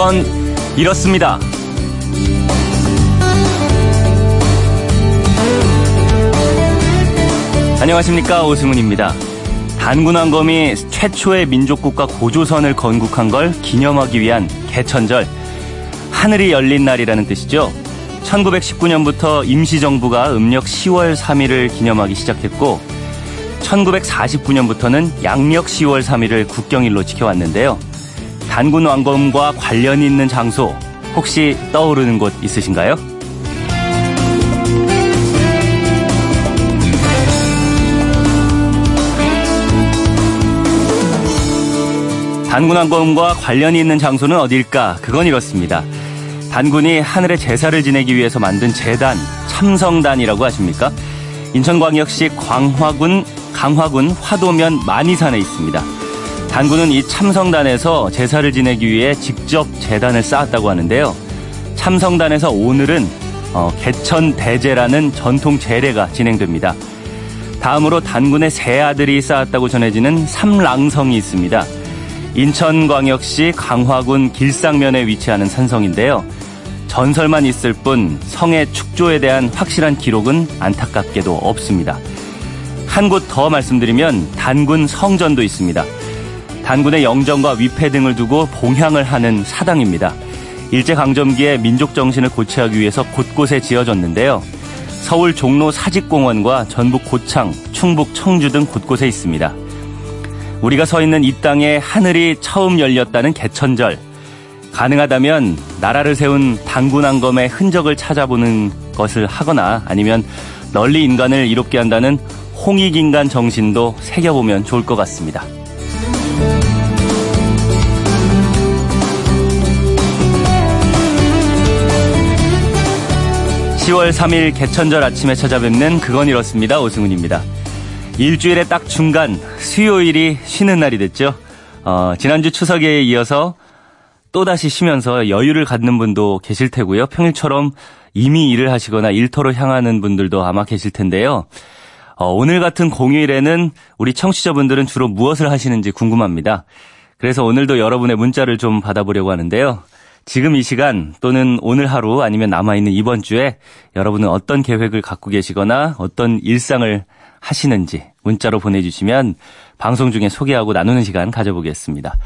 그건 이렇습니다. 안녕하십니까 오승훈입니다. 단군왕검이 최초의 민족국가 고조선을 건국한 걸 기념하기 위한 개천절 하늘이 열린 날이라는 뜻이죠. 1919년부터 임시정부가 음력 10월 3일을 기념하기 시작했고 1949년부터는 양력 10월 3일을 국경일로 지켜왔는데요. 단군 왕검과 관련이 있는 장소 혹시 떠오르는 곳 있으신가요? 단군 왕검과 관련이 있는 장소는 어딜까? 그건 이렇습니다. 단군이 하늘의 제사를 지내기 위해서 만든 재단, 참성단이라고 하십니까? 인천광역시 광화군, 강화군 화도면 만이산에 있습니다. 단군은 이 참성단에서 제사를 지내기 위해 직접 재단을 쌓았다고 하는데요. 참성단에서 오늘은 어, 개천 대제라는 전통 제례가 진행됩니다. 다음으로 단군의 세 아들이 쌓았다고 전해지는 삼랑성이 있습니다. 인천광역시 강화군 길상면에 위치하는 산성인데요. 전설만 있을 뿐 성의 축조에 대한 확실한 기록은 안타깝게도 없습니다. 한 곳 더 말씀드리면 단군 성전도 있습니다. 단군의 영정과 위패 등을 두고 봉향을 하는 사당입니다. 일제강점기에 민족 정신을 고취하기 위해서 곳곳에 지어졌는데요. 서울 종로 사직공원과 전북 고창, 충북 청주 등 곳곳에 있습니다. 우리가 서 있는 이 땅에 하늘이 처음 열렸다는 개천절. 가능하다면 나라를 세운 당군왕검의 흔적을 찾아보는 것을 하거나 아니면 널리 인간을 이롭게 한다는 홍익인간 정신도 새겨보면 좋을 것 같습니다. 10월 3일 개천절 아침에 찾아뵙는 그건 이렇습니다. 오승훈입니다. 일주일의 딱 중간 수요일이 쉬는 날이 됐죠. 어, 지난주 추석에 이어서 또다시 쉬면서 여유를 갖는 분도 계실 테고요. 평일처럼 이미 일을 하시거나 일터로 향하는 분들도 아마 계실 텐데요. 어, 오늘 같은 공휴일에는 우리 청취자분들은 주로 무엇을 하시는지 궁금합니다. 그래서 오늘도 여러분의 문자를 좀 받아보려고 하는데요. 지금 이 시간 또는 오늘 하루 아니면 남아있는 이번 주에 여러분은 어떤 계획을 갖고 계시거나 어떤 일상을 하시는지 문자로 보내주시면 방송 중에 소개하고 나누는 시간 가져보겠습니다.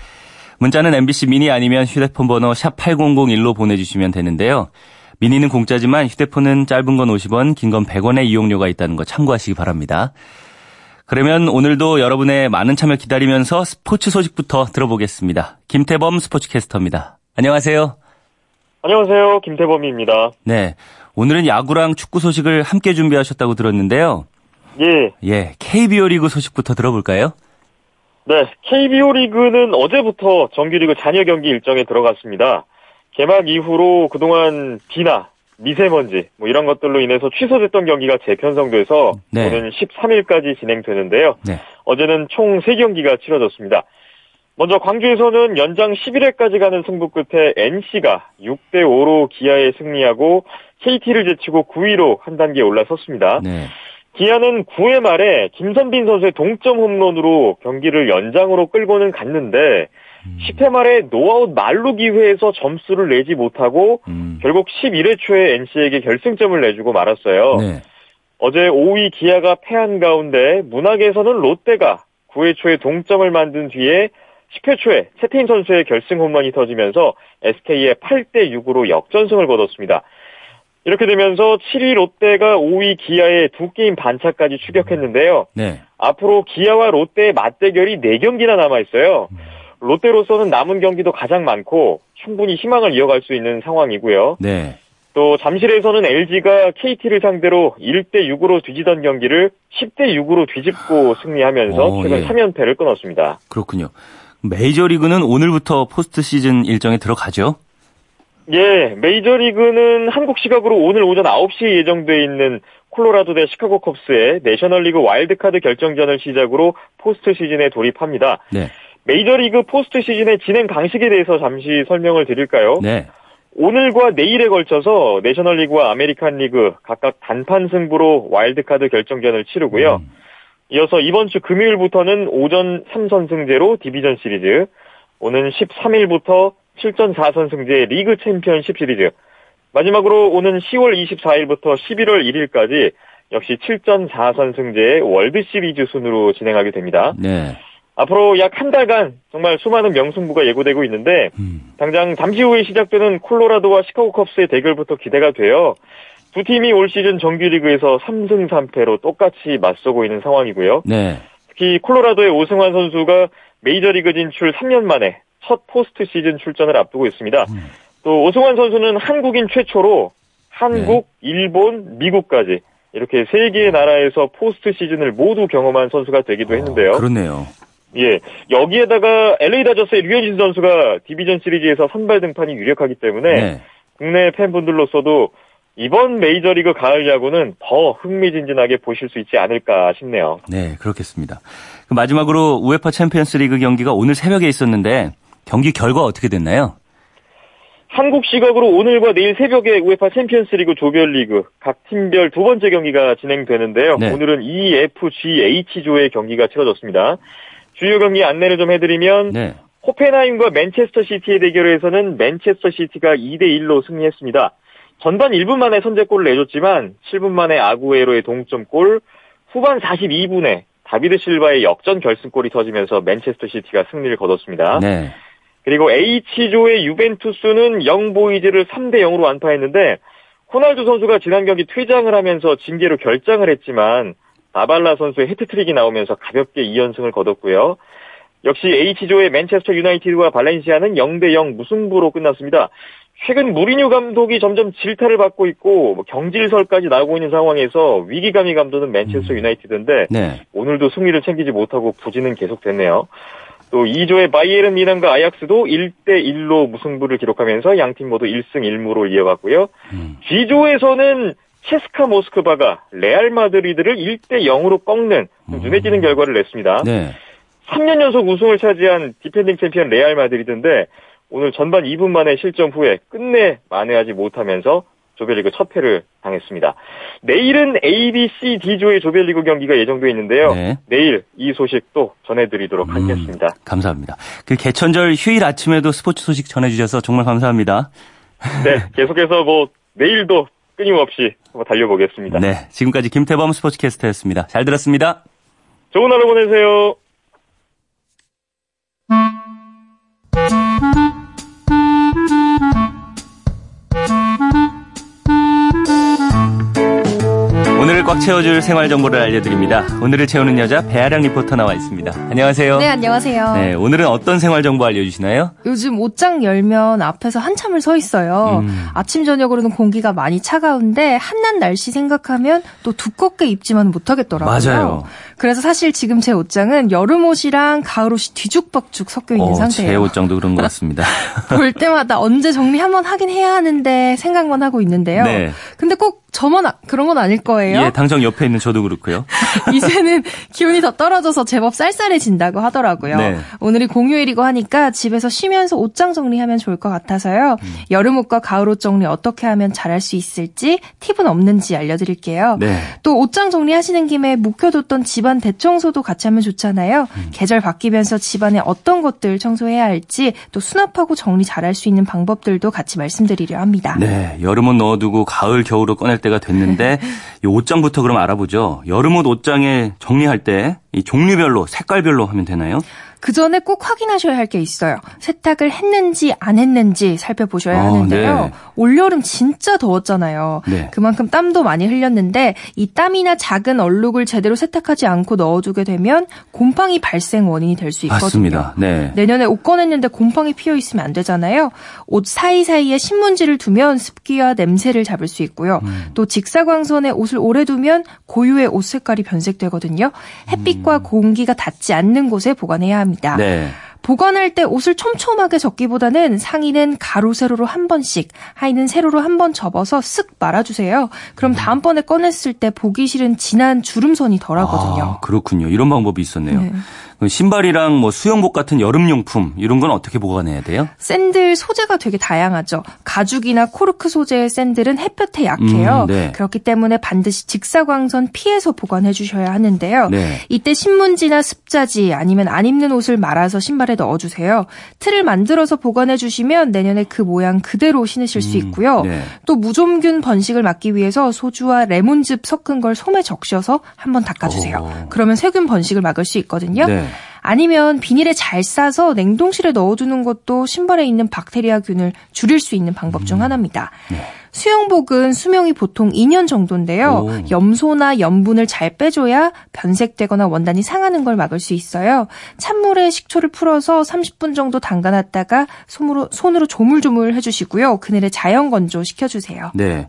문자는 MBC 미니 아니면 휴대폰 번호 샵 8001로 보내주시면 되는데요. 미니는 공짜지만 휴대폰은 짧은 건 50원, 긴 건 100원의 이용료가 있다는 거 참고하시기 바랍니다. 그러면 오늘도 여러분의 많은 참여 기다리면서 스포츠 소식부터 들어보겠습니다. 김태범 스포츠캐스터입니다. 안녕하세요. 안녕하세요. 김태범입니다. 네. 오늘은 야구랑 축구 소식을 함께 준비하셨다고 들었는데요. 예. 예. KBO 리그 소식부터 들어볼까요? 네. KBO 리그는 어제부터 정규리그 잔여 경기 일정에 들어갔습니다. 개막 이후로 그동안 비나 미세먼지 뭐 이런 것들로 인해서 취소됐던 경기가 재편성돼서 네. 오는 13일까지 진행되는데요. 네. 어제는 총 3경기가 치러졌습니다. 먼저 광주에서는 연장 11회까지 가는 승부 끝에 NC가 6대 5로 기아에 승리하고 KT를 제치고 9위로 한 단계 올라섰습니다. 네. 기아는 9회 말에 김선빈 선수의 동점 홈런으로 경기를 연장으로 끌고는 갔는데 음. 10회 말에 노아웃 만루 기회에서 점수를 내지 못하고 음. 결국 11회 초에 NC에게 결승점을 내주고 말았어요. 네. 어제 5위 기아가 패한 가운데 문학에서는 롯데가 9회 초에 동점을 만든 뒤에 10회 초에 채태인 선수의 결승 홈런이 터지면서 SK의 8대 6으로 역전승을 거뒀습니다. 이렇게 되면서 7위 롯데가 5위 기아의 두 게임 반차까지 추격했는데요. 네. 앞으로 기아와 롯데의 맞대결이 4경기나 남아 있어요. 롯데로서는 남은 경기도 가장 많고 충분히 희망을 이어갈 수 있는 상황이고요. 네. 또 잠실에서는 LG가 KT를 상대로 1대 6으로 뒤지던 경기를 10대 6으로 뒤집고 승리하면서 오, 최근 예. 3연패를 끊었습니다. 그렇군요. 메이저리그는 오늘부터 포스트 시즌 일정에 들어가죠? 예, 메이저리그는 한국 시각으로 오늘 오전 9시에 예정돼 있는 콜로라도 대 시카고 컵스의 내셔널리그 와일드카드 결정전을 시작으로 포스트 시즌에 돌입합니다. 네. 메이저리그 포스트 시즌의 진행 방식에 대해서 잠시 설명을 드릴까요? 네. 오늘과 내일에 걸쳐서 내셔널리그와 아메리칸 리그 각각 단판 승부로 와일드카드 결정전을 치르고요. 음. 이어서 이번 주 금요일부터는 5전 3선승제로 디비전 시리즈, 오는 13일부터 7전 4선승제 리그 챔피언십 시리즈. 마지막으로 오는 10월 24일부터 11월 1일까지 역시 7전 4선승제의 월드 시리즈 순으로 진행하게 됩니다. 네. 앞으로 약 한 달간 정말 수많은 명승부가 예고되고 있는데 음. 당장 잠시 후에 시작되는 콜로라도와 시카고 컵스의 대결부터 기대가 돼요. 두 팀이 올 시즌 정규리그에서 3승 3패로 똑같이 맞서고 있는 상황이고요. 네. 특히 콜로라도의 오승환 선수가 메이저리그 진출 3년 만에 첫 포스트 시즌 출전을 앞두고 있습니다. 음. 또 오승환 선수는 한국인 최초로 한국, 네. 일본, 미국까지 이렇게 세 개의 나라에서 포스트 시즌을 모두 경험한 선수가 되기도 어, 했는데요. 어, 그렇네요. 예, 여기에다가 LA 다저스의 류현진 선수가 디비전 시리즈에서 선발 등판이 유력하기 때문에 네. 국내 팬분들로서도 이번 메이저리그 가을 야구는 더 흥미진진하게 보실 수 있지 않을까 싶네요. 네, 그렇겠습니다. 그 마지막으로 우에파 챔피언스리그 경기가 오늘 새벽에 있었는데 경기 결과 어떻게 됐나요? 한국 시각으로 오늘과 내일 새벽에 우에파 챔피언스리그 조별리그 각 팀별 두 번째 경기가 진행되는데요. 네. 오늘은 EFGH조의 경기가 치러졌습니다. 주요 경기 안내를 좀 해드리면 네. 호펜하임과 맨체스터 시티의 대결에서는 맨체스터 시티가 2대 1로 승리했습니다. 전반 1분 만에 선제골을 내줬지만 7분 만에 아구에로의 동점골, 후반 42분에 다비드 실바의 역전 결승골이 터지면서 맨체스터 시티가 승리를 거뒀습니다. 네. 그리고 H조의 유벤투스는 영보이즈를 3대 0으로 완파했는데 호날두 선수가 지난 경기 퇴장을 하면서 징계로 결장을 했지만 나발라 선수의 헤트트릭이 나오면서 가볍게 2연승을 거뒀고요. 역시 H조의 맨체스터 유나이티드와 발렌시아는 0대 0 무승부로 끝났습니다. 최근 무리뉴 감독이 점점 질타를 받고 있고 뭐 경질설까지 나오고 있는 상황에서 위기감이 감도는 맨체스터 음. 유나이티드인데 네. 오늘도 승리를 챙기지 못하고 부진은 계속됐네요. 또 2조의 바이에른 미란과 아약스도 1대1로 무승부를 기록하면서 양팀 모두 1승 1무로 이어갔고요. 음. G조에서는 체스카 모스크바가 레알 마드리드를 1대 0으로 꺾는 눈에 띄는 음. 결과를 냈습니다. 네. 3년 연속 우승을 차지한 디펜딩 챔피언 레알 마드리드인데 오늘 전반 2분 만에 실점 후에 끝내 만회하지 못하면서 조별리그 첫 패를 당했습니다. 내일은 ABC D조의 조별리그 경기가 예정되어 있는데요. 네. 내일 이 소식 또 전해드리도록 음, 하겠습니다. 감사합니다. 그 개천절 휴일 아침에도 스포츠 소식 전해주셔서 정말 감사합니다. 네, 계속해서 뭐 내일도 끊임없이 한번 달려보겠습니다. 네, 지금까지 김태범 스포츠캐스터였습니다. 잘 들었습니다. 좋은 하루 보내세요. 꽉 채워줄 생활 정보를 알려드립니다. 오늘을 채우는 여자 배아량 리포터 나와 있습니다. 안녕하세요. 네, 안녕하세요. 네, 오늘은 어떤 생활 정보 알려주시나요? 요즘 옷장 열면 앞에서 한참을 서 있어요. 음. 아침 저녁으로는 공기가 많이 차가운데 한낮 날씨 생각하면 또 두껍게 입지만 못하겠더라고요. 맞아요. 그래서 사실 지금 제 옷장은 여름 옷이랑 가을 옷이 뒤죽박죽 섞여 있는 어, 상태예요. 제 옷장도 그런 것 같습니다. 볼 때마다 언제 정리 한번 하긴 해야 하는데 생각만 하고 있는데요. 네. 근데 꼭 저만 아, 그런 건 아닐 거예요. 예, 당장 옆에 있는 저도 그렇고요. 이제는 기온이 더 떨어져서 제법 쌀쌀해진다고 하더라고요. 네. 오늘이 공휴일이고 하니까 집에서 쉬면서 옷장 정리하면 좋을 것 같아서요. 음. 여름 옷과 가을 옷 정리 어떻게 하면 잘할 수 있을지 팁은 없는지 알려드릴게요. 네. 또 옷장 정리하시는 김에 묵혀뒀던 집안 대청소도 같이 하면 좋잖아요. 음. 계절 바뀌면서 집안에 어떤 것들 청소해야 할지 또 수납하고 정리 잘할 수 있는 방법들도 같이 말씀드리려 합니다. 네, 여름 옷 넣어두고 가을 겨울로 꺼낼 때가 됐는데 이 옷장부터 그럼 알아보죠. 여름옷 옷장에 정리할 때 이 종류별로 색깔별로 하면 되나요? 그 전에 꼭 확인하셔야 할 게 있어요. 세탁을 했는지 안 했는지 살펴보셔야 어, 하는데요. 네. 올여름 진짜 더웠잖아요. 네. 그만큼 땀도 많이 흘렸는데 이 땀이나 작은 얼룩을 제대로 세탁하지 않고 넣어두게 되면 곰팡이 발생 원인이 될 수 있거든요. 맞습니다. 네. 내년에 옷 꺼냈는데 곰팡이 피어 있으면 안 되잖아요. 옷 사이사이에 신문지를 두면 습기와 냄새를 잡을 수 있고요. 음. 또 직사광선에 옷을 오래 두면 고유의 옷 색깔이 변색되거든요. 햇빛과 음. 공기가 닿지 않는 곳에 보관해야 합니다. 합니다. 네. 보관할 때 옷을 촘촘하게 접기보다는 상의는 가로 세로로 한 번씩, 하의는 세로로 한 번 접어서 쓱 말아주세요. 그럼 음. 다음번에 꺼냈을 때 보기 싫은 진한 주름선이 덜하거든요. 아, 그렇군요. 이런 방법이 있었네요. 네. 신발이랑 뭐 수영복 같은 여름용품 이런 건 어떻게 보관해야 돼요? 샌들 소재가 되게 다양하죠. 가죽이나 코르크 소재의 샌들은 햇볕에 약해요. 음, 네. 그렇기 때문에 반드시 직사광선 피해서 보관해 주셔야 하는데요. 네. 이때 신문지나 습자지 아니면 안 입는 옷을 말아서 신발에 넣어 주세요. 틀을 만들어서 보관해 주시면 내년에 그 모양 그대로 신으실 음, 수 있고요. 네. 또 무좀균 번식을 막기 위해서 소주와 레몬즙 섞은 걸 솜에 적셔서 한번 닦아 주세요. 그러면 세균 번식을 막을 수 있거든요. 네. 아니면 비닐에 잘 싸서 냉동실에 넣어두는 것도 신발에 있는 박테리아균을 줄일 수 있는 방법 중 음. 하나입니다. 네. 수영복은 수명이 보통 2년 정도인데요. 오. 염소나 염분을 잘 빼줘야 변색되거나 원단이 상하는 걸 막을 수 있어요. 찬물에 식초를 풀어서 30분 정도 담가놨다가 손으로, 손으로 조물조물 해주시고요. 그늘에 자연 건조 시켜주세요. 네.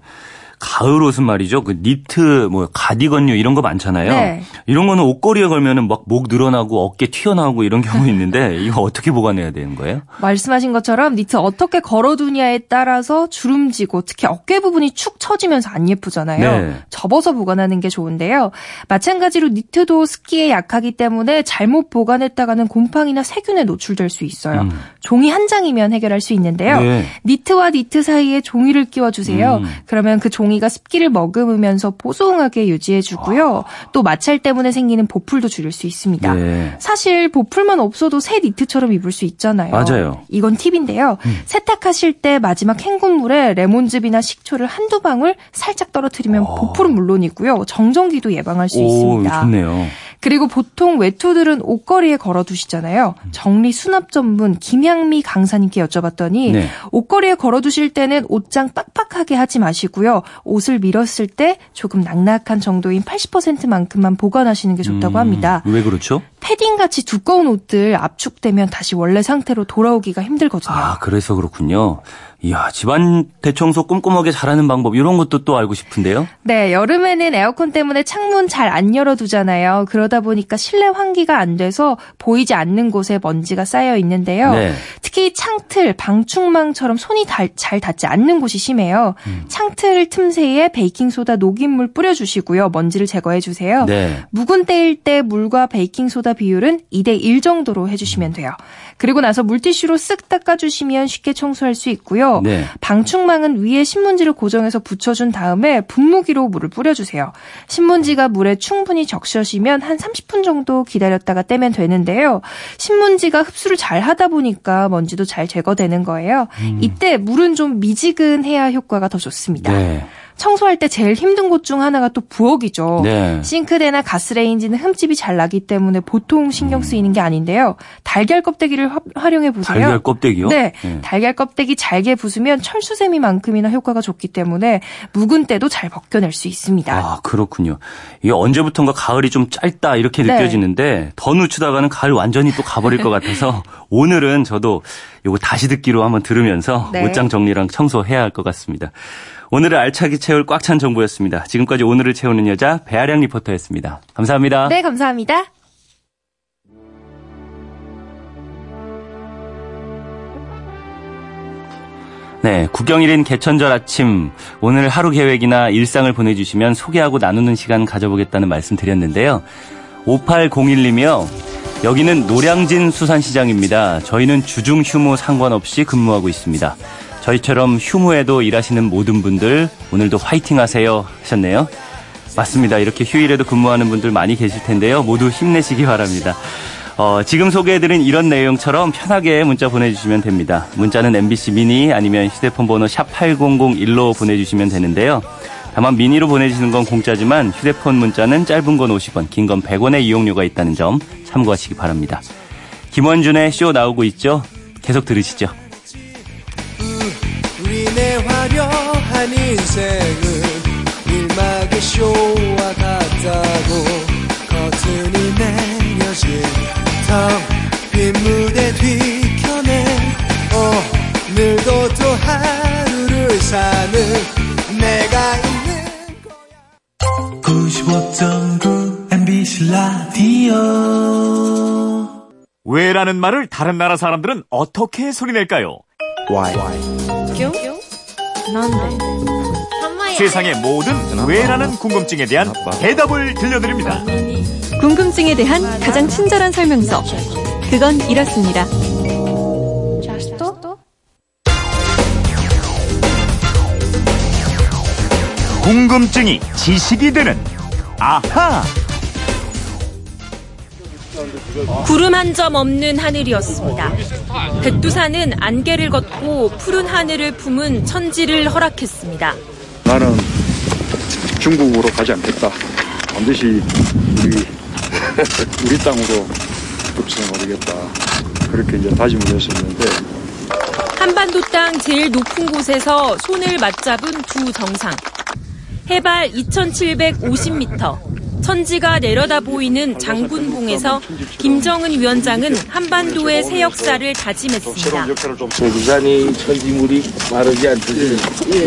가을 옷은 말이죠. 그 니트, 뭐 가디건류 이런 거 많잖아요. 네. 이런 거는 옷걸이에 걸면은 막 목 늘어나고 어깨 튀어나오고 이런 경우 있는데 이거 어떻게 보관해야 되는 거예요? 말씀하신 것처럼 니트 어떻게 걸어두냐에 따라서 주름지고 특히 어깨 부분이 축 처지면서 안 예쁘잖아요. 네. 접어서 보관하는 게 좋은데요. 마찬가지로 니트도 습기에 약하기 때문에 잘못 보관했다가는 곰팡이나 세균에 노출될 수 있어요. 음. 종이 한 장이면 해결할 수 있는데요. 네. 니트와 니트 사이에 종이를 끼워 주세요. 음. 그러면 그 종이 종이가 습기를 머금으면서 보송하게 유지해주고요. 아. 또 마찰 때문에 생기는 보풀도 줄일 수 있습니다. 네. 사실 보풀만 없어도 새 니트처럼 입을 수 있잖아요. 맞아요. 이건 팁인데요. 음. 세탁하실 때 마지막 헹군물에 레몬즙이나 식초를 한두 방울 살짝 떨어뜨리면 오. 아. 보풀은 물론이고요. 정전기도 예방할 수 오, 있습니다. 좋네요. 그리고 보통 외투들은 옷걸이에 걸어두시잖아요. 정리 수납 전문 김양미 강사님께 여쭤봤더니 네. 옷걸이에 걸어두실 때는 옷장 빡빡하게 하지 마시고요. 옷을 밀었을 때 조금 낙낙한 정도인 80%만큼만 보관하시는 게 좋다고 음, 합니다. 왜 그렇죠? 패딩 같이 두꺼운 옷들 압축되면 다시 원래 상태로 돌아오기가 힘들거든요. 아, 그래서 그렇군요. 이야, 집안 대청소 꼼꼼하게 잘하는 방법 이런 것도 또 알고 싶은데요. 네, 여름에는 에어컨 때문에 창문 잘 안 열어두잖아요. 그러다 보니까 실내 환기가 안 돼서 보이지 않는 곳에 먼지가 쌓여 있는데요. 네. 특히 창틀, 방충망처럼 손이 달, 잘 닿지 않는 곳이 심해요. 음. 창틀 틈새에 베이킹 소다 녹인물 뿌려주시고요. 먼지를 제거해 주세요. 네. 묵은 때일 때 물과 베이킹 소다 비율은 2대 1 정도로 해주시면 돼요. 그리고 나서 물티슈로 쓱 닦아주시면 쉽게 청소할 수 있고요. 네. 방충망은 위에 신문지를 고정해서 붙여준 다음에 분무기로 물을 뿌려주세요. 신문지가 물에 충분히 적셔지면 한 30분 정도 기다렸다가 떼면 되는데요. 신문지가 흡수를 잘 하다 보니까 먼지도 잘 제거되는 거예요. 음. 이때 물은 좀 미지근해야 효과가 더 좋습니다. 네. 청소할 때 제일 힘든 곳 중 하나가 또 부엌이죠. 네. 싱크대나 가스레인지는 흠집이 잘 나기 때문에 보통 신경 음. 쓰이는 게 아닌데요. 달걀 껍데기를 화, 활용해 보세요. 달걀 껍데기요? 네. 네. 달걀 껍데기 잘게 부수면 철수세미만큼이나 효과가 좋기 때문에 묵은 때도 잘 벗겨낼 수 있습니다. 아, 그렇군요. 이게 언제부턴가 가을이 좀 짧다 이렇게 네. 느껴지는데 더 늦추다가는 가을 완전히 또 가버릴 것 같아서 오늘은 저도 요거 다시 듣기로 한번 들으면서 네. 옷장 정리랑 청소해야 할 것 같습니다. 오늘을 알차게 채울 꽉 찬 정보였습니다. 지금까지 오늘을 채우는 여자 배아량 리포터였습니다. 감사합니다. 네, 감사합니다. 네, 국경일인 개천절 아침 오늘 하루 계획이나 일상을 보내주시면 소개하고 나누는 시간 가져보겠다는 말씀 드렸는데요. 5801님이요. 여기는 노량진 수산시장입니다. 저희는 주중 휴무 상관없이 근무하고 있습니다. 저희처럼 휴무에도 일하시는 모든 분들 오늘도 화이팅 하세요 하셨네요. 맞습니다. 이렇게 휴일에도 근무하는 분들 많이 계실 텐데요. 모두 힘내시기 바랍니다. 어, 지금 소개해드린 이런 내용처럼 편하게 문자 보내주시면 됩니다. 문자는 MBC 미니 아니면 휴대폰 번호 샵 8001로 보내주시면 되는데요. 다만 미니로 보내주시는 건 공짜지만 휴대폰 문자는 짧은 건 50원, 긴 건 100원의 이용료가 있다는 점 참고하시기 바랍니다. 김원준의 쇼 나오고 있죠? 계속 들으시죠. 화려한 인생은 일막의 쇼와 같다고 커튼이 내려진 텅빈 무대 뒤편에 오늘도 또 하루를 사는 내가 있는 거야. 95.9 MBC 라디오. 왜라는 말을 다른 나라 사람들은 어떻게 소리낼까요? Why? なんで 세상의 모든 왜라는 궁금증에 대한 대답을 들려드립니다. 궁금증에 대한 가장 친절한 설명서. 그건 이렇습니다. 궁금증이 지식이 되는 아하. 구름 한 점 없는 하늘이었습니다. 백두산은 안개를 걷고 푸른 하늘을 품은 천지를 허락했습니다. 나는 중국으로 가지 않겠다. 반드시 우리, 우리 땅으로 북송하겠다. 그렇게 이제 다짐을 했었는데 한반도 땅 제일 높은 곳에서 손을 맞잡은 두 정상. 해발 2,750m, 천지가 내려다 보이는 장군봉에서 김정은 위원장은 한반도의 새 역사를 다짐했습니다. 부산이 천지물이 마르지 않듯이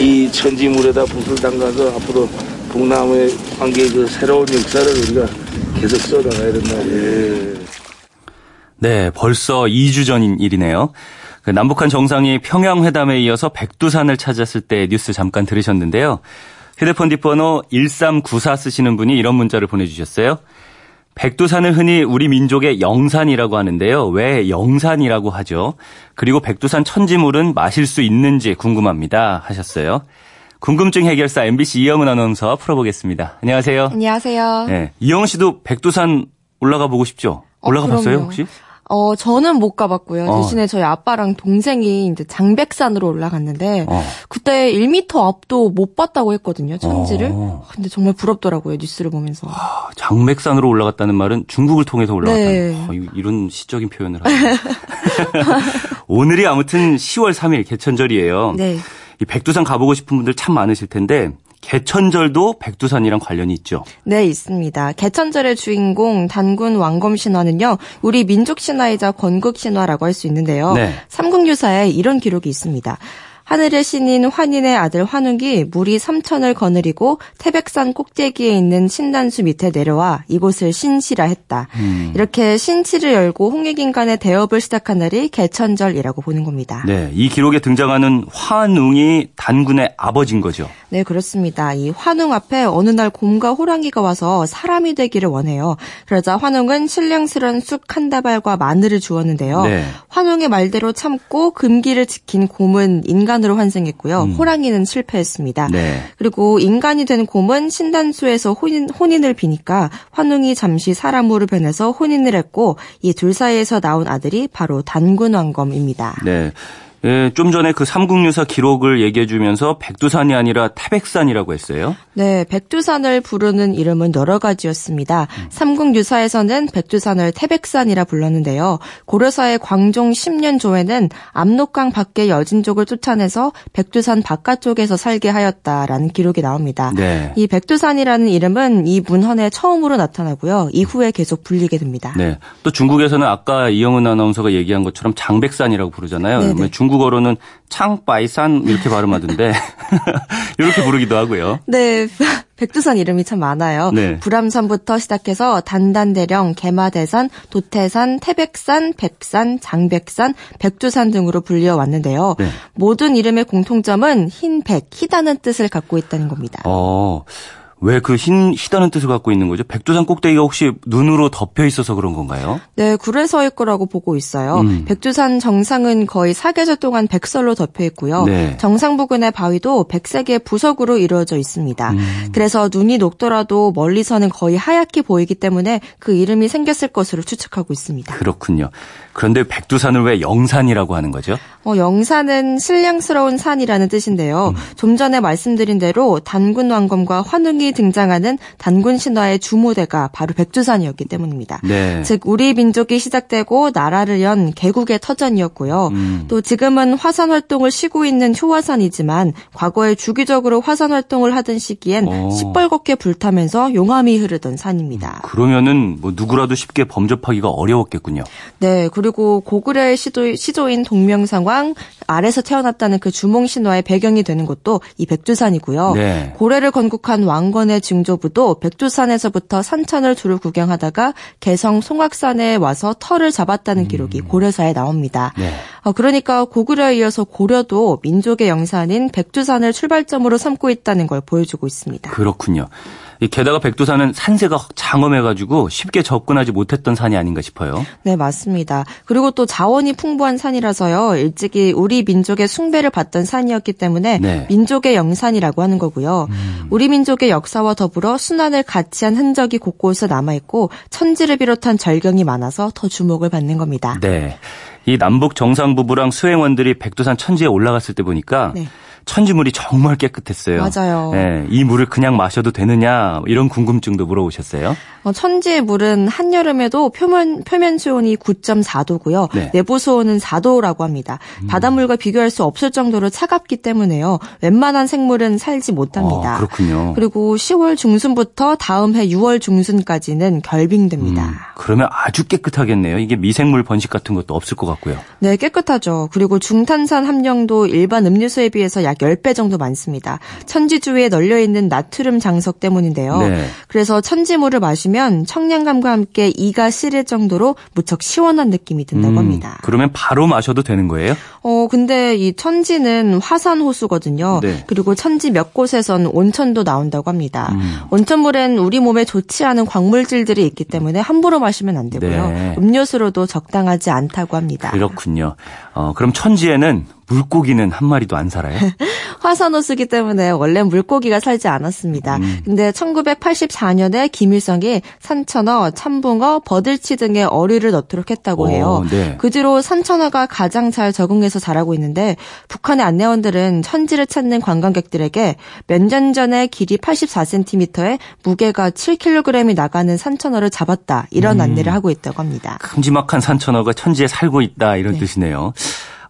이 천지물에다 붓을 담가서 앞으로 동남의 관계의 그 새로운 역사를 우리가 계속 써나가야 된다. 예. 네, 벌써 2주 전인 일이네요. 그 남북한 정상이 평양회담에 이어서 백두산을 찾았을 때 뉴스 잠깐 들으셨는데요. 휴대폰 뒷번호 1394 쓰시는 분이 이런 문자를 보내주셨어요. 백두산을 흔히 우리 민족의 영산이라고 하는데요. 왜 영산이라고 하죠? 그리고 백두산 천지물은 마실 수 있는지 궁금합니다. 하셨어요. 궁금증 해결사 MBC 이영은 아나운서 풀어보겠습니다. 안녕하세요. 안녕하세요. 네, 이영은 씨도 백두산 올라가 보고 싶죠? 올라가 어, 봤어요, 혹시? 어, 저는 못 가봤고요. 어. 대신에 저희 아빠랑 동생이 이제 장백산으로 올라갔는데, 어. 그때 1m 앞도 못 봤다고 했거든요, 천지를. 어. 근데 정말 부럽더라고요, 뉴스를 보면서. 아, 장백산으로 올라갔다는 말은 중국을 통해서 올라갔다는, 네. 아, 이런 시적인 표현을 하네요. 오늘이 아무튼 10월 3일 개천절이에요. 네. 이 백두산 가보고 싶은 분들 참 많으실 텐데, 개천절도 백두산이랑 관련이 있죠. 네, 있습니다. 개천절의 주인공 단군 왕검 신화는요. 우리 민족 신화이자 건국 신화라고 할 수 있는데요. 네. 삼국유사에 이런 기록이 있습니다. 하늘의 신인 환인의 아들 환웅이 물이 삼천을 거느리고 태백산 꼭대기에 있는 신단수 밑에 내려와 이곳을 신시라 했다. 음. 이렇게 신치를 열고 홍익인 간의 대업을 시작한 날이 개천절이라고 보는 겁니다. 네, 이 기록에 등장하는 환웅이 단군의 아버지인 거죠. 네, 그렇습니다. 이 환웅 앞에 어느 날 곰과 호랑이가 와서 사람이 되기를 원해요. 그러자 환웅은 신령스런 쑥 한 다발과 마늘을 주었는데요. 네. 환웅의 말대로 참고 금기를 지킨 곰은 인간 인간으로 환생했고요. 음. 호랑이는 실패했습니다. 네. 그리고 인간이 된 곰은 신단수에서 혼인, 혼인을 비니까 환웅이 잠시 사람으로 변해서 혼인을 했고 이 둘 사이에서 나온 아들이 바로 단군 왕검입니다. 네. 예, 좀 전에 그 삼국유사 기록을 얘기해 주면서 백두산이 아니라 태백산이라고 했어요. 네, 백두산을 부르는 이름은 여러 가지였습니다. 음. 삼국유사에서는 백두산을 태백산이라 불렀는데요. 고려사의 광종 10년 조에는 압록강 밖의 여진족을 쫓아내서 백두산 바깥쪽에서 살게 하였다라는 기록이 나옵니다. 네. 이 백두산이라는 이름은 이 문헌에 처음으로 나타나고요. 이후에 계속 불리게 됩니다. 네. 또 중국에서는 아까 이영은 아나운서가 얘기한 것처럼 장백산이라고 부르잖아요. 네네. 중국어로는 창바이산 이렇게 발음하던데 이렇게 부르기도 하고요. 네. 백두산 이름이 참 많아요. 네. 불암산부터 시작해서 단단대령, 개마대산, 도태산, 태백산, 백산, 장백산, 백두산 등으로 불려 왔는데요. 네. 모든 이름의 공통점은 흰백, 희다는 뜻을 갖고 있다는 겁니다. 어. 왜 그 흰, 희다는 뜻을 갖고 있는 거죠? 백두산 꼭대기가 혹시 눈으로 덮여 있어서 그런 건가요? 네, 그래서일 거라고 보고 있어요. 음. 백두산 정상은 거의 사계절 동안 백설로 덮여 있고요. 네. 정상 부근의 바위도 백색의 부석으로 이루어져 있습니다. 음. 그래서 눈이 녹더라도 멀리서는 거의 하얗게 보이기 때문에 그 이름이 생겼을 것으로 추측하고 있습니다. 그렇군요. 그런데 백두산을 왜 영산이라고 하는 거죠? 어, 영산은 신령스러운 산이라는 뜻인데요. 음. 좀 전에 말씀드린 대로 단군 왕검과 환웅이 등장하는 단군 신화의 주모대가 바로 백두산이었기 때문입니다. 네. 즉 우리 민족이 시작되고 나라를 연 개국의 터전이었고요. 음. 또 지금은 화산 활동을 쉬고 있는 효화산이지만 과거에 주기적으로 화산 활동을 하던 시기엔 오. 어. 시뻘겋게 불타면서 용암이 흐르던 산입니다. 그러면은 뭐 누구라도 쉽게 범접하기가 어려웠겠군요. 네, 그리고 고구려의 시도, 시조인 동명상왕 아래서 태어났다는 그 주몽 신화의 배경이 되는 곳도 이 백두산이고요. 네. 고래를 건국한 왕건 지난번에 증조부도 백두산에서부터 산천을 두루 구경하다가 개성 송악산에 와서 터를 잡았다는 음. 기록이 고려사에 나옵니다. 네. 어, 그러니까 고구려에 이어서 고려도 민족의 영산인 백두산을 출발점으로 삼고 있다는 걸 보여주고 있습니다. 그렇군요. 게다가 백두산은 산세가 장엄해가지고 쉽게 접근하지 못했던 산이 아닌가 싶어요. 네, 맞습니다. 그리고 또 자원이 풍부한 산이라서요. 일찍이 우리 민족의 숭배를 받던 산이었기 때문에 네. 민족의 영산이라고 하는 거고요. 음. 우리 민족의 역사와 더불어 순환을 같이 한 흔적이 곳곳에 남아있고 천지를 비롯한 절경이 많아서 더 주목을 받는 겁니다. 네. 이 남북 정상 부부랑 수행원들이 백두산 천지에 올라갔을 때 보니까 네. 천지물이 정말 깨끗했어요. 맞아요. 네, 이 물을 그냥 마셔도 되느냐 이런 궁금증도 물어보셨어요. 어, 천지의 물은 한여름에도 표면 표면 수온이 9.4도고요. 네. 내부 수온은 4도라고 합니다. 음. 바닷물과 비교할 수 없을 정도로 차갑기 때문에요. 웬만한 생물은 살지 못합니다. 아, 그렇군요. 그리고 10월 중순부터 다음 해 6월 중순까지는 결빙됩니다. 음, 그러면 아주 깨끗하겠네요. 이게 미생물 번식 같은 것도 없을 것 같고요. 네, 깨끗하죠. 그리고 중탄산 함량도 일반 음료수에 비해서 약 10배 정도 많습니다. 천지 주위에 널려 있는 나트륨 장석 때문인데요. 네. 그래서 천지물을 마시면 청량감과 함께 이가 시릴 정도로 무척 시원한 느낌이 든다고 음, 합니다. 그러면 바로 마셔도 되는 거예요? 어, 근데 이 천지는 화산 호수거든요. 네. 그리고 천지 몇 곳에선 온천도 나온다고 합니다. 음. 온천물엔 우리 몸에 좋지 않은 광물질들이 있기 때문에 함부로 마시면 안 되고요. 네. 음료수로도 적당하지 않다고 합니다. 그렇군요. 어, 그럼 천지에는 물고기는 한 마리도 안 살아요? 화산호수기 때문에 원래 물고기가 살지 않았습니다. 음. 근데 1984년에 김일성이 산천어, 참붕어, 버들치 등의 어류를 넣도록 했다고 해요. 네. 그 뒤로 산천어가 가장 잘 적응해서 자라고 있는데 북한의 안내원들은 천지를 찾는 관광객들에게 몇 년 전에 길이 84cm에 무게가 7kg이 나가는 산천어를 잡았다 이런 음. 안내를 하고 있다고 합니다. 큼지막한 산천어가 천지에 살고 있다 이런 네. 뜻이네요.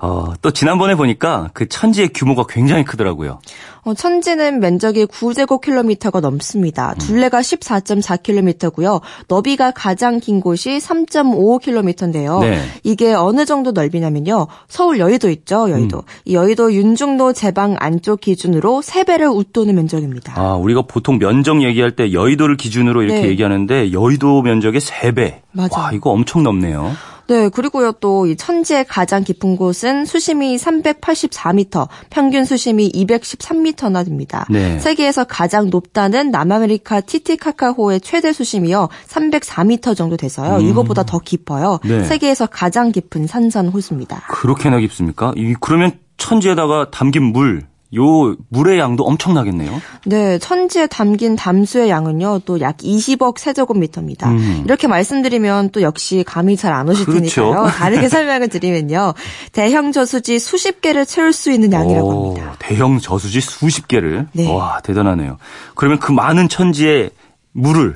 어, 또 지난번에 보니까 그 천지의 규모가 굉장히 크더라고요. 어, 천지는 면적이 9제곱킬로미터가 넘습니다. 음. 둘레가 14.4킬로미터고요. 너비가 가장 긴 곳이 3.55킬로미터인데요. 네. 이게 어느 정도 넓이냐면요. 서울 여의도 있죠, 여의도. 음. 이 여의도 윤중로 제방 안쪽 기준으로 3배를 웃도는 면적입니다. 아, 우리가 보통 면적 얘기할 때 여의도를 기준으로 이렇게 네. 얘기하는데 여의도 면적의 3배. 맞아. 와, 이거 엄청 넓네요. 네, 그리고요 또 이 천지의 가장 깊은 곳은 수심이 384m, 평균 수심이 213m나 됩니다. 네. 세계에서 가장 높다는 남아메리카 티티카카호의 최대 수심이요 304m 정도 돼서요. 음. 이거보다 더 깊어요. 네. 세계에서 가장 깊은 산산 호수입니다. 그렇게나 깊습니까? 그러면 천지에다가 담긴 물 요 물의 양도 엄청나겠네요. 네, 천지에 담긴 담수의 양은요, 또 약 20억 세제곱미터입니다. 음. 이렇게 말씀드리면 또 역시 감이 잘 안 오실 그렇죠. 테니까요. 다르게 설명을 드리면요, 대형 저수지 수십 개를 채울 수 있는 양이라고 오, 합니다. 대형 저수지 수십 개를. 네. 와, 대단하네요. 그러면 그 많은 천지의 물을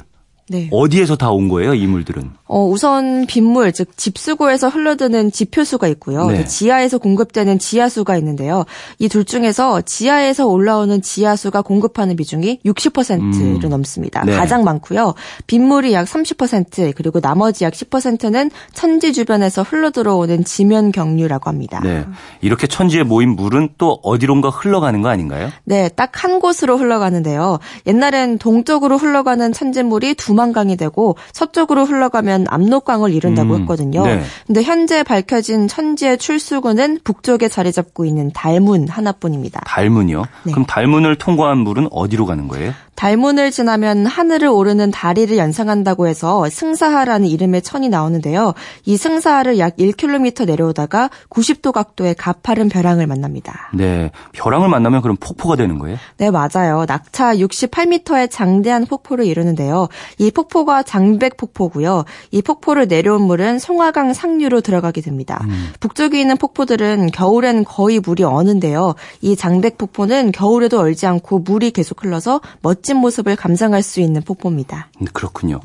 네. 어디에서 다 온 거예요, 이 물들은? 어, 우선 빗물, 즉 집수고에서 흘러드는 지표수가 있고요. 네. 지하에서 공급되는 지하수가 있는데요. 이 둘 중에서 지하에서 올라오는 지하수가 공급하는 비중이 60%를 음. 넘습니다. 네. 가장 많고요. 빗물이 약 30%, 그리고 나머지 약 10%는 천지 주변에서 흘러들어오는 지면 경류라고 합니다. 네. 이렇게 천지에 모인 물은 또 어디론가 흘러가는 거 아닌가요? 네, 딱 한 곳으로 흘러가는데요. 옛날엔 동쪽으로 흘러가는 천지물이 두 두만강이 되고 서쪽으로 흘러가면 압록강을 이룬다고 음, 했거든요. 네. 근데 현재 밝혀진 천지의 출수구는 북쪽에 자리 잡고 있는 달문 하나뿐입니다. 달문이요? 네. 그럼 달문을 통과한 물은 어디로 가는 거예요? 달문을 지나면 하늘을 오르는 다리를 연상한다고 해서 승사하라는 이름의 천이 나오는데요. 이 승사하를 약 1km 내려오다가 90도 각도의 가파른 벼랑을 만납니다. 네. 벼랑을 만나면 그럼 폭포가 되는 거예요? 네, 맞아요. 낙차 68m의 장대한 폭포를 이루는데요. 이 폭포가 장백 폭포고요. 이 폭포를 내려온 물은 송화강 상류로 들어가게 됩니다. 음. 북쪽에 있는 폭포들은 겨울엔 거의 물이 어는데요. 이 장백 폭포는 겨울에도 얼지 않고 물이 계속 흘러서 멋 멋진 모습을 감상할 수 있는 폭포입니다. 음, 그렇군요.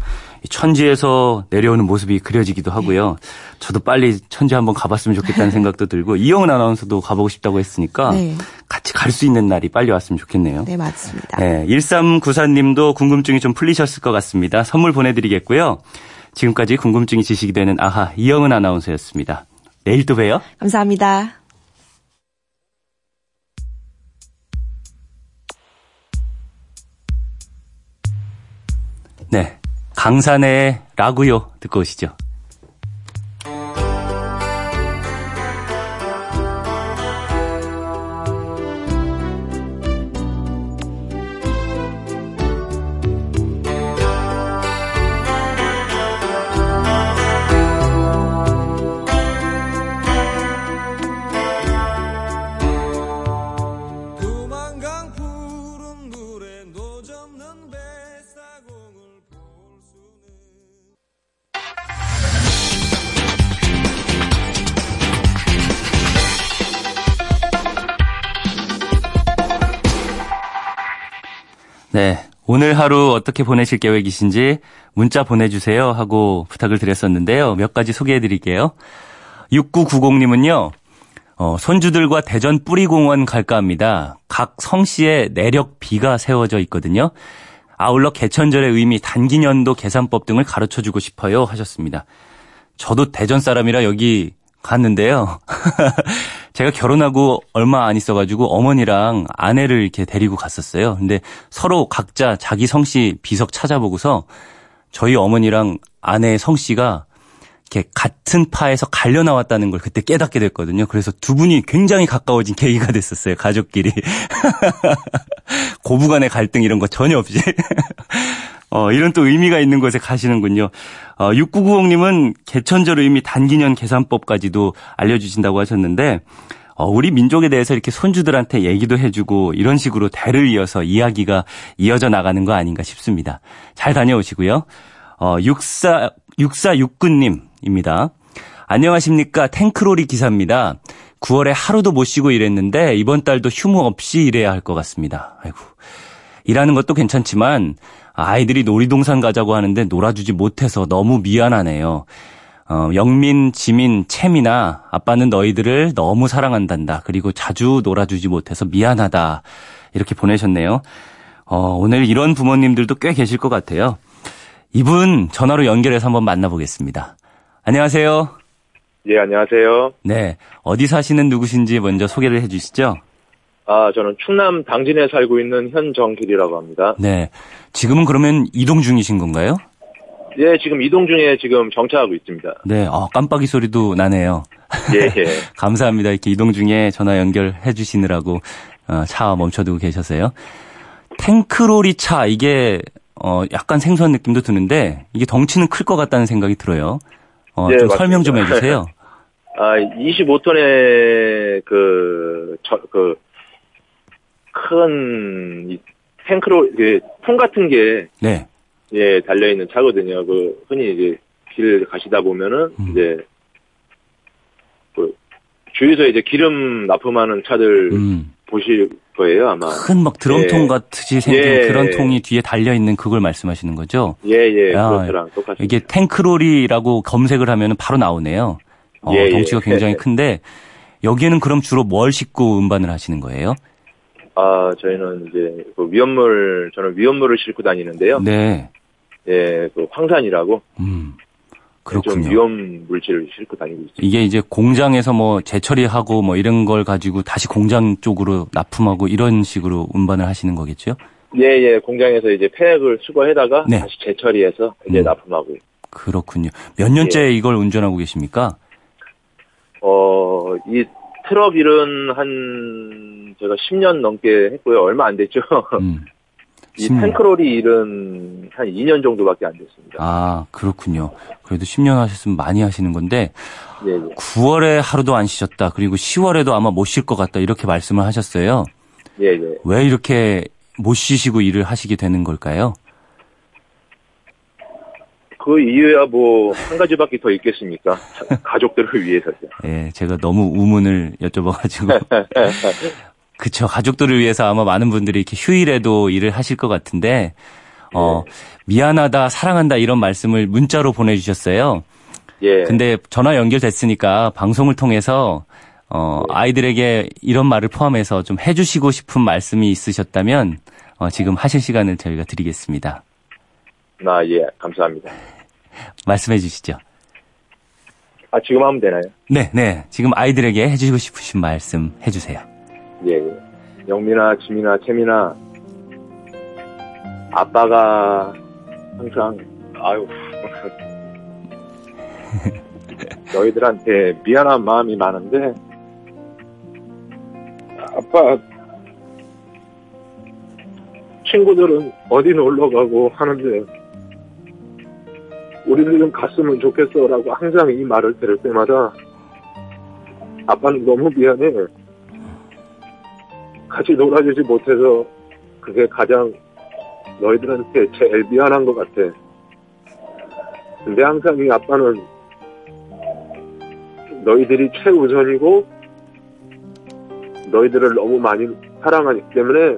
천지에서 내려오는 모습이 그려지기도 하고요. 네. 저도 빨리 천지 한번 가봤으면 좋겠다는 생각도 들고 이영은 아나운서도 가보고 싶다고 했으니까 네. 같이 갈 수 있는 날이 빨리 왔으면 좋겠네요. 네, 맞습니다. 네, 1394님도 궁금증이 좀 풀리셨을 것 같습니다. 선물 보내드리겠고요. 지금까지 궁금증이 지식이 되는 아하 이영은 아나운서였습니다. 내일 또 봬요. 감사합니다. 강산의 라구요 듣고 오시죠. 네. 오늘 하루 어떻게 보내실 계획이신지 문자 보내주세요 하고 부탁을 드렸었는데요. 몇 가지 소개해 드릴게요. 6990님은요, 어, 손주들과 대전 뿌리공원 갈까 합니다. 각 성씨에 내력 비가 세워져 있거든요. 아울러 개천절의 의미, 단기년도 계산법 등을 가르쳐 주고 싶어요 하셨습니다. 저도 대전 사람이라 여기 갔는데요. 제가 결혼하고 얼마 안 있어가지고 어머니랑 아내를 이렇게 데리고 갔었어요. 근데 서로 각자 자기 성씨 비석 찾아보고서 저희 어머니랑 아내의 성씨가 이렇게 같은 파에서 갈려 나왔다는 걸 그때 깨닫게 됐거든요. 그래서 두 분이 굉장히 가까워진 계기가 됐었어요. 가족끼리. 고부간의 갈등 이런 거 전혀 없이. 어, 이런 또 의미가 있는 곳에 가시는군요. 어, 6990님은 개천절 의미 단기년 계산법까지도 알려주신다고 하셨는데, 어, 우리 민족에 대해서 이렇게 손주들한테 얘기도 해주고 이런 식으로 대를 이어서 이야기가 이어져 나가는 거 아닌가 싶습니다. 잘 다녀오시고요. 어, 64, 6469님입니다. 안녕하십니까. 탱크로리 기사입니다. 9월에 하루도 못 쉬고 일했는데 이번 달도 휴무 없이 일해야 할 것 같습니다. 아이고. 일하는 것도 괜찮지만 아이들이 놀이동산 가자고 하는데 놀아주지 못해서 너무 미안하네요. 어, 영민, 지민, 채미나 아빠는 너희들을 너무 사랑한단다. 그리고 자주 놀아주지 못해서 미안하다. 이렇게 보내셨네요. 어, 오늘 이런 부모님들도 꽤 계실 것 같아요. 이분 전화로 연결해서 한번 만나보겠습니다. 안녕하세요. 예, 안녕하세요. 네. 어디 사시는 누구신지 먼저 소개를 해 주시죠. 아, 저는 충남 당진에 살고 있는 현정길이라고 합니다. 네. 지금은 그러면 이동 중이신 건가요? 예, 지금 이동 중에 지금 정차하고 있습니다. 네, 어, 깜빡이 소리도 나네요. 예, 예. 감사합니다. 이렇게 이동 중에 전화 연결해 주시느라고 어, 차 멈춰두고 계셨어요. 탱크로리 차, 이게, 어, 약간 생소한 느낌도 드는데, 이게 덩치는 클 것 같다는 생각이 들어요. 어, 예, 좀. 설명 좀 해주세요. 아, 25톤의 그, 저, 그, 큰, 이 탱크로, 그, 통 같은 게, 네. 예, 달려 있는 차거든요. 그, 흔히 이제 길 가시다 보면은, 음. 이제, 그, 주유소에 이제 기름 납품하는 차들 음. 보실 거예요, 아마. 큰 막 드럼통 예. 같이 생긴 예. 그런 통이 뒤에 달려 있는 그걸 말씀하시는 거죠? 예, 예, 아, 그렇더랑 똑같습니다. 이게 탱크로리라고 검색을 하면 바로 나오네요. 어, 예, 예. 덩치가 굉장히 예. 큰데, 여기에는 그럼 주로 뭘 싣고 운반을 하시는 거예요? 아, 저희는 이제 그 위험물, 저는 위험물을 싣고 다니는데요. 네. 예, 그 황산이라고 음. 좀 그렇군요. 위험 물질을 싣고 다니고 있습니다. 이게 이제 공장에서 뭐 재처리하고 뭐 이런 걸 가지고 다시 공장 쪽으로 납품하고 이런 식으로 운반을 하시는 거겠죠? 예, 예, 공장에서 이제 폐액을 수거해다가 네. 다시 재처리해서 이제 음. 납품하고 있- 그렇군요. 몇 년째 이걸 운전하고 계십니까? 어, 이 트럭 일은 한 제가 10년 넘게 했고요. 얼마 안 됐죠. 음. 이 10년. 탱크롤이 일은 한 2년 정도밖에 안 됐습니다. 아, 그렇군요. 그래도 10년 하셨으면 많이 하시는 건데, 예, 예. 9월에 하루도 안 쉬셨다. 그리고 10월에도 아마 못 쉴 것 같다. 이렇게 말씀을 하셨어요. 예, 예. 왜 이렇게 못 쉬시고 일을 하시게 되는 걸까요? 그 이유야 뭐 한 가지밖에 더 있겠습니까? 자- 가족들을 위해서죠. 예, 제가 너무 우문을 여쭤봐가지고. 그쵸. 가족들을 위해서 아마 많은 분들이 이렇게 휴일에도 일을 하실 것 같은데, 어, 미안하다, 사랑한다 이런 말씀을 문자로 보내주셨어요. 예. 근데 전화 연결됐으니까 방송을 통해서, 어, 아이들에게 이런 말을 포함해서 좀 해주시고 싶은 말씀이 있으셨다면, 어, 지금 하실 시간을 저희가 드리겠습니다. 나 예, 감사합니다. 말씀해 주시죠. 아, 지금 하면 되나요? 네, 네. 지금 아이들에게 해주시고 싶으신 말씀 해주세요. 예, 예. 영민아, 지민아, 채민아, 아빠가 항상 아유. 너희들한테 미안한 마음이 많은데, 아빠, 친구들은 어디 놀러 가고 하는데, 우리는 좀 갔으면 좋겠어라고 항상 이 말을 들을 때마다, 아빠는 너무 미안해. 같이 놀아주지 못해서 그게 가장 너희들한테 제일 미안한 것 같아. 근데 항상 이 아빠는 너희들이 최우선이고 너희들을 너무 많이 사랑하기 때문에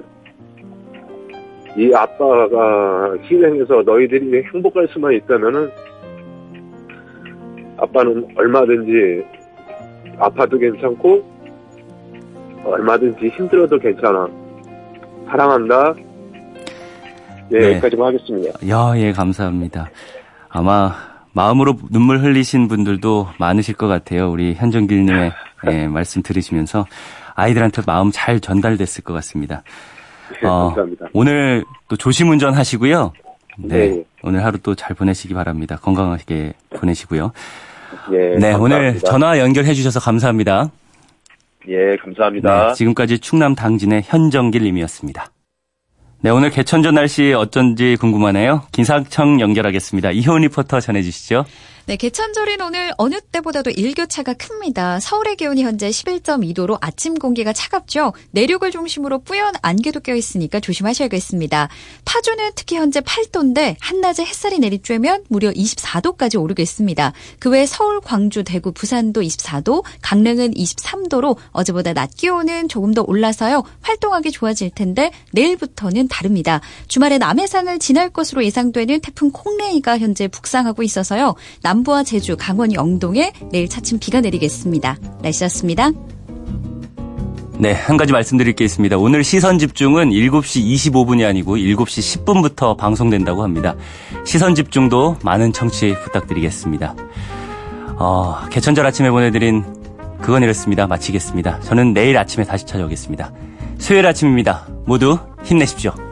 이 아빠가 희생해서 너희들이 행복할 수만 있다면은 아빠는 얼마든지 아파도 괜찮고 얼마든지 힘들어도 괜찮아. 사랑한다. 예, 네. 여기까지만 하겠습니다. 야, 예, 감사합니다. 아마 마음으로 눈물 흘리신 분들도 많으실 것 같아요. 우리 현정길님의 예, 말씀 들으시면서 아이들한테 마음 잘 전달됐을 것 같습니다. 네, 어, 감사합니다. 오늘 또 조심 운전 하시고요. 네, 네. 오늘 하루 또 잘 보내시기 바랍니다. 건강하게 보내시고요. 예, 네, 감사합니다. 오늘 전화 연결해 주셔서 감사합니다. 예, 감사합니다. 네, 지금까지 충남 당진의 현정길 님이었습니다. 네, 오늘 개천 전 날씨 어쩐지 궁금하네요. 기상청 연결하겠습니다. 이효은 리포터 전해주시죠. 네, 개천절인 오늘 어느 때보다도 일교차가 큽니다. 서울의 기온이 현재 11.2도로 아침 공기가 차갑죠. 내륙을 중심으로 뿌연 안개도 껴있으니까 조심하셔야겠습니다. 파주는 특히 현재 8도인데 한낮에 햇살이 내리쬐면 무려 24도까지 오르겠습니다. 그 외 서울, 광주, 대구, 부산도 24도, 강릉은 23도로 어제보다 낮 기온은 조금 더 올라서요. 활동하기 좋아질 텐데 내일부터는 다릅니다. 주말에 남해산을 지날 것으로 예상되는 태풍 콩레이가 현재 북상하고 있어서요. 남부와 제주, 강원 영동에 내일 차츰 비가 내리겠습니다. 날씨였습니다. 네, 한 가지 말씀드릴 게 있습니다. 오늘 시선 집중은 7시 25분이 아니고 7시 10분부터 방송된다고 합니다. 시선 집중도 많은 청취 부탁드리겠습니다. 어, 개천절 아침에 보내드린 그건 이렇습니다. 마치겠습니다. 저는 내일 아침에 다시 찾아오겠습니다. 수요일 아침입니다. 모두 힘내십시오.